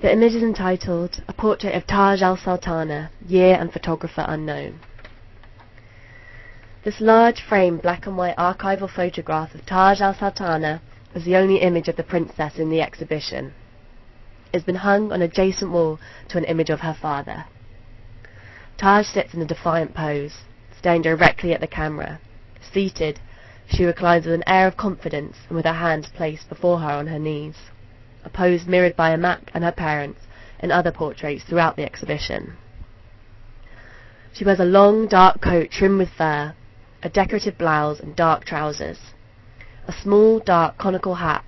The image is entitled A Portrait of Taj al-Saltaneh, Year and Photographer Unknown. This large frame black and white archival photograph of Taj al-Saltaneh is the only image of the princess in the exhibition. It's been hung on adjacent wall to an image of her father. Taj sits in a defiant pose, staring directly at the camera. Seated, she reclines with an air of confidence and with her hands placed before her on her knees, a pose mirrored by Amak and her parents in other portraits throughout the exhibition. She wears a long, dark coat trimmed with fur, a decorative blouse and dark trousers, a small, dark, conical hat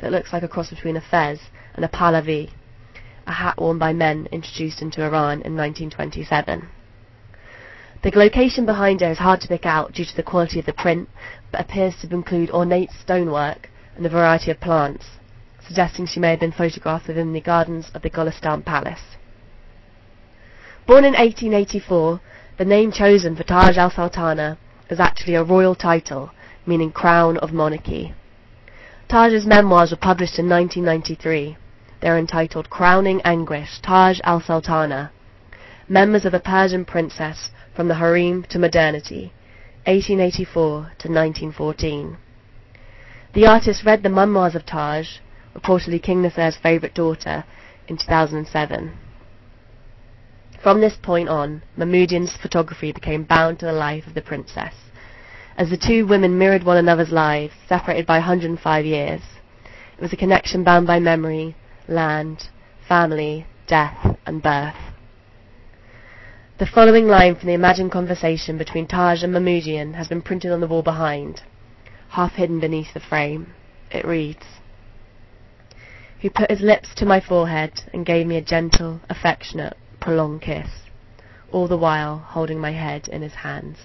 that looks like a cross between a fez and a pahlavi, a hat worn by men introduced into Iran in 1927. The location behind her is hard to pick out due to the quality of the print, but appears to include ornate stonework and a variety of plants, suggesting she may have been photographed within the gardens of the Golestan Palace. Born in 1884, the name chosen for Taj al-Saltaneh is actually a royal title, meaning crown of monarchy. Taj's memoirs were published in 1993. They're entitled Crowning Anguish, Taj al-Saltana, Memoirs of a Persian Princess from the Harem to Modernity, 1884 to 1914. The artist read the memoirs of Taj, reportedly King Naser's favourite daughter, in 2007. From this point on, Mahmoodian's photography became bound to the life of the princess, as the two women mirrored one another's lives, separated by 105 years. It was a connection bound by memory, land, family, death, and birth. The following line from the imagined conversation between Taj and Mahmoodian has been printed on the wall behind, half hidden beneath the frame. It reads, He put his lips to my forehead and gave me a gentle, affectionate, prolonged kiss, all the while holding my head in his hands.